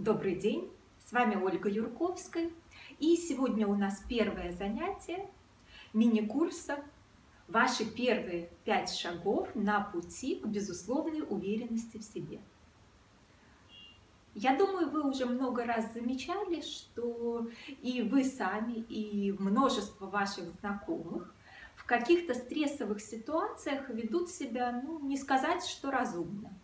Добрый день, с вами Ольга Юрковская. И сегодня у нас первое занятие мини-курса «Ваши первые пять шагов на пути к безусловной уверенности в себе». Я думаю, вы уже много раз замечали, что и вы сами, и множество ваших знакомых в каких-то стрессовых ситуациях ведут себя, ну, не сказать, что разумно.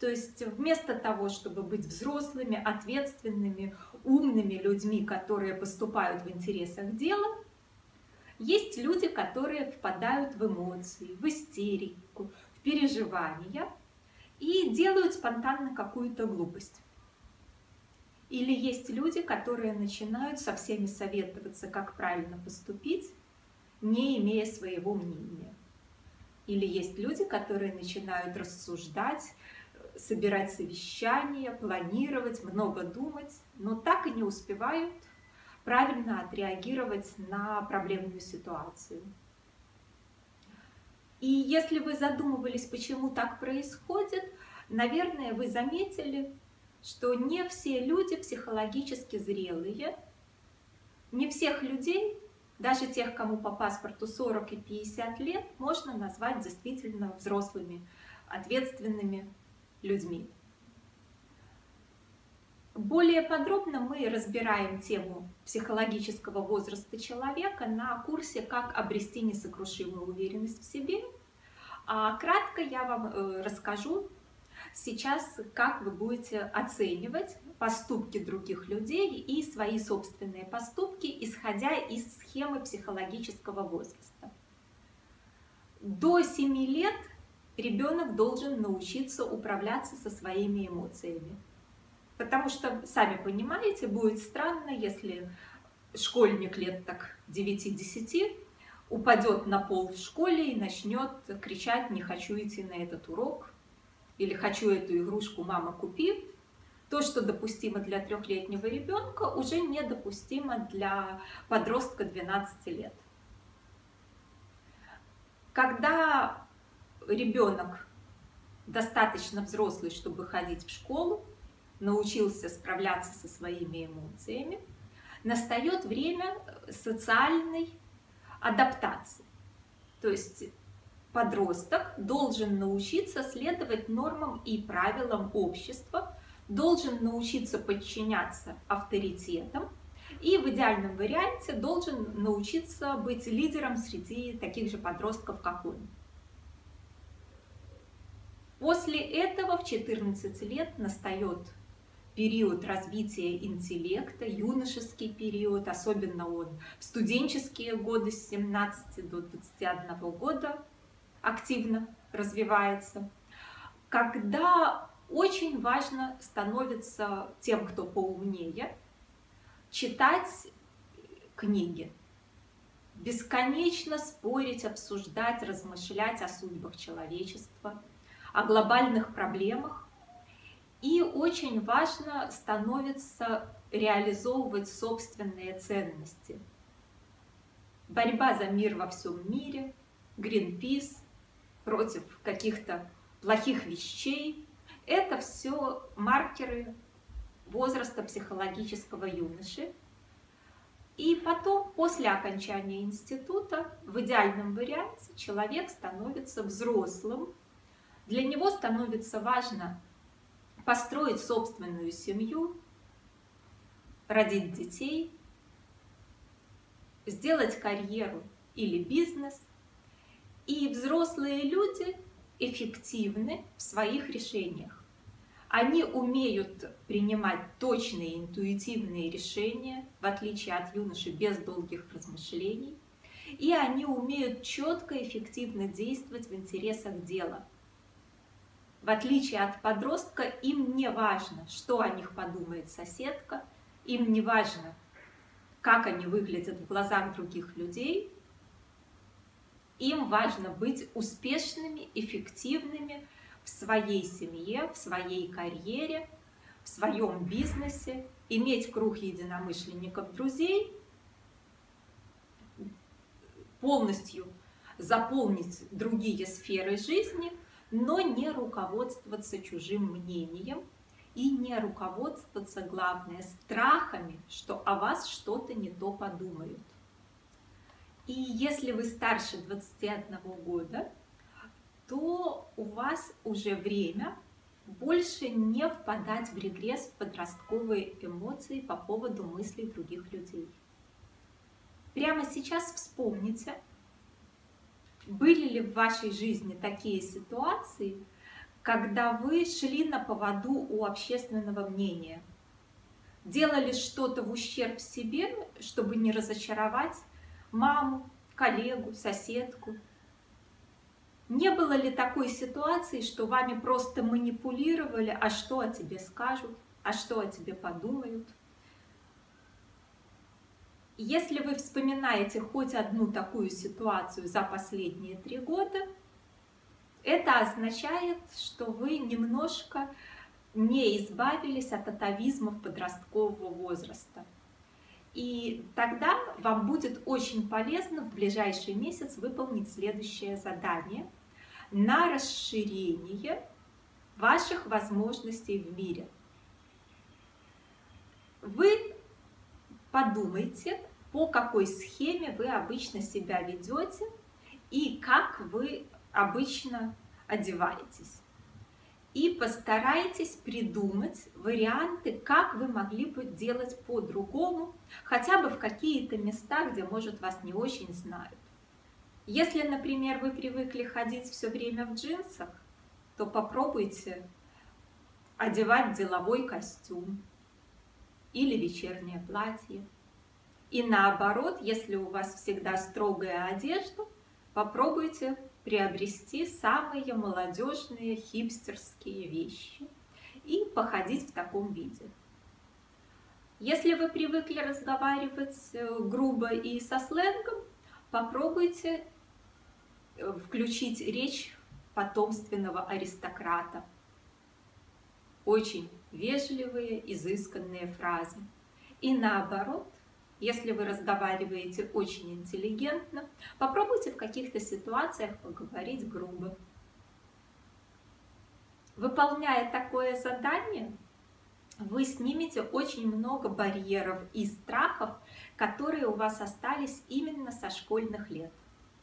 То есть вместо того, чтобы быть взрослыми, ответственными, умными людьми, которые поступают в интересах дела, есть люди, которые впадают в эмоции, в истерику, в переживания и делают спонтанно какую-то глупость. Или есть люди, которые начинают со всеми советоваться, как правильно поступить, не имея своего мнения. Или есть люди, которые начинают рассуждать, собирать совещания, планировать, много думать, но так и не успевают правильно отреагировать на проблемную ситуацию. И если вы задумывались, почему так происходит, наверное, вы заметили, что не все люди психологически зрелые, не всех людей, даже тех, кому по паспорту 40 и 50 лет, можно назвать действительно взрослыми, ответственными людьми. Более подробно мы разбираем тему психологического возраста человека на курсе «Как обрести несокрушимую уверенность в себе». А кратко я вам э, расскажу сейчас, как вы будете оценивать поступки других людей и свои собственные поступки, исходя из схемы психологического возраста. До 7 лет ребенок должен научиться управляться со своими эмоциями. Потому что, сами понимаете, будет странно, если школьник лет так 9-10 упадет на пол в школе и начнет кричать «не хочу идти на этот урок» или «хочу эту игрушку, мама, купи». То, что допустимо для трехлетнего ребенка, уже недопустимо для подростка 12 лет. Когда ребенок достаточно взрослый, чтобы ходить в школу, научился справляться со своими эмоциями, настает время социальной адаптации. То есть подросток должен научиться следовать нормам и правилам общества, должен научиться подчиняться авторитетам и в идеальном варианте должен научиться быть лидером среди таких же подростков, как он. После этого в 14 лет настает период развития интеллекта, юношеский период, особенно он в студенческие годы с 17 до 21 года активно развивается, когда очень важно становится тем, кто поумнее, читать книги, бесконечно спорить, обсуждать, размышлять о судьбах человечества – о глобальных проблемах. И очень важно становится реализовывать собственные ценности. Борьба за мир во всем мире, Greenpeace, против каких-то плохих вещей. Это все маркеры возраста психологического юноши. И потом, после окончания института, в идеальном варианте человек становится взрослым, для него становится важно построить собственную семью, родить детей, сделать карьеру или бизнес. И взрослые люди эффективны в своих решениях. Они умеют принимать точные интуитивные решения, в отличие от юноши без долгих размышлений. И они умеют четко и эффективно действовать в интересах дела – в отличие от подростка, им не важно, что о них подумает соседка, им не важно, как они выглядят в глазах других людей. Им важно быть успешными, эффективными в своей семье, в своей карьере, в своем бизнесе, иметь круг единомышленников, друзей, полностью заполнить другие сферы жизни – но не руководствоваться чужим мнением и не руководствоваться, главное, страхами, что о вас что-то не то подумают. И если вы старше 21 года, то у вас уже время больше не впадать в регресс в подростковые эмоции по поводу мыслей других людей. Прямо сейчас вспомните, были ли в вашей жизни такие ситуации, когда вы шли на поводу у общественного мнения, делали что-то в ущерб себе, чтобы не разочаровать маму, коллегу, соседку. Не было ли такой ситуации, что вами просто манипулировали, а что о тебе скажут, а что о тебе подумают? Если вы вспоминаете хоть одну такую ситуацию за последние три года, это означает, что вы немножко не избавились от атовизмов подросткового возраста. И тогда вам будет очень полезно в ближайший месяц выполнить следующее задание на расширение ваших возможностей в мире. Вы подумайте, по какой схеме вы обычно себя ведете и как вы обычно одеваетесь. И постарайтесь придумать варианты, как вы могли бы делать по-другому, хотя бы в какие-то места, где, может, вас не очень знают. Если, например, вы привыкли ходить все время в джинсах, то попробуйте одевать деловой костюм или вечернее платье. И наоборот, если у вас всегда строгая одежда, попробуйте приобрести самые молодежные хипстерские вещи и походить в таком виде. Если вы привыкли разговаривать э, грубо и со сленгом, попробуйте э, включить речь потомственного аристократа. Очень вежливые, изысканные фразы. И наоборот, если вы разговариваете очень интеллигентно, попробуйте в каких-то ситуациях поговорить грубо. Выполняя такое задание, вы снимете очень много барьеров и страхов, которые у вас остались именно со школьных лет,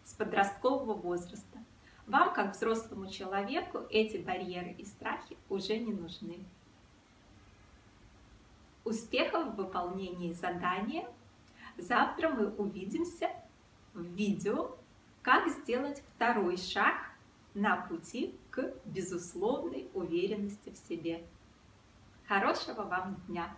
с подросткового возраста. Вам, как взрослому человеку, эти барьеры и страхи уже не нужны. Успехов в выполнении задания! Завтра мы увидимся в видео, как сделать второй шаг на пути к безусловной уверенности в себе. Хорошего вам дня!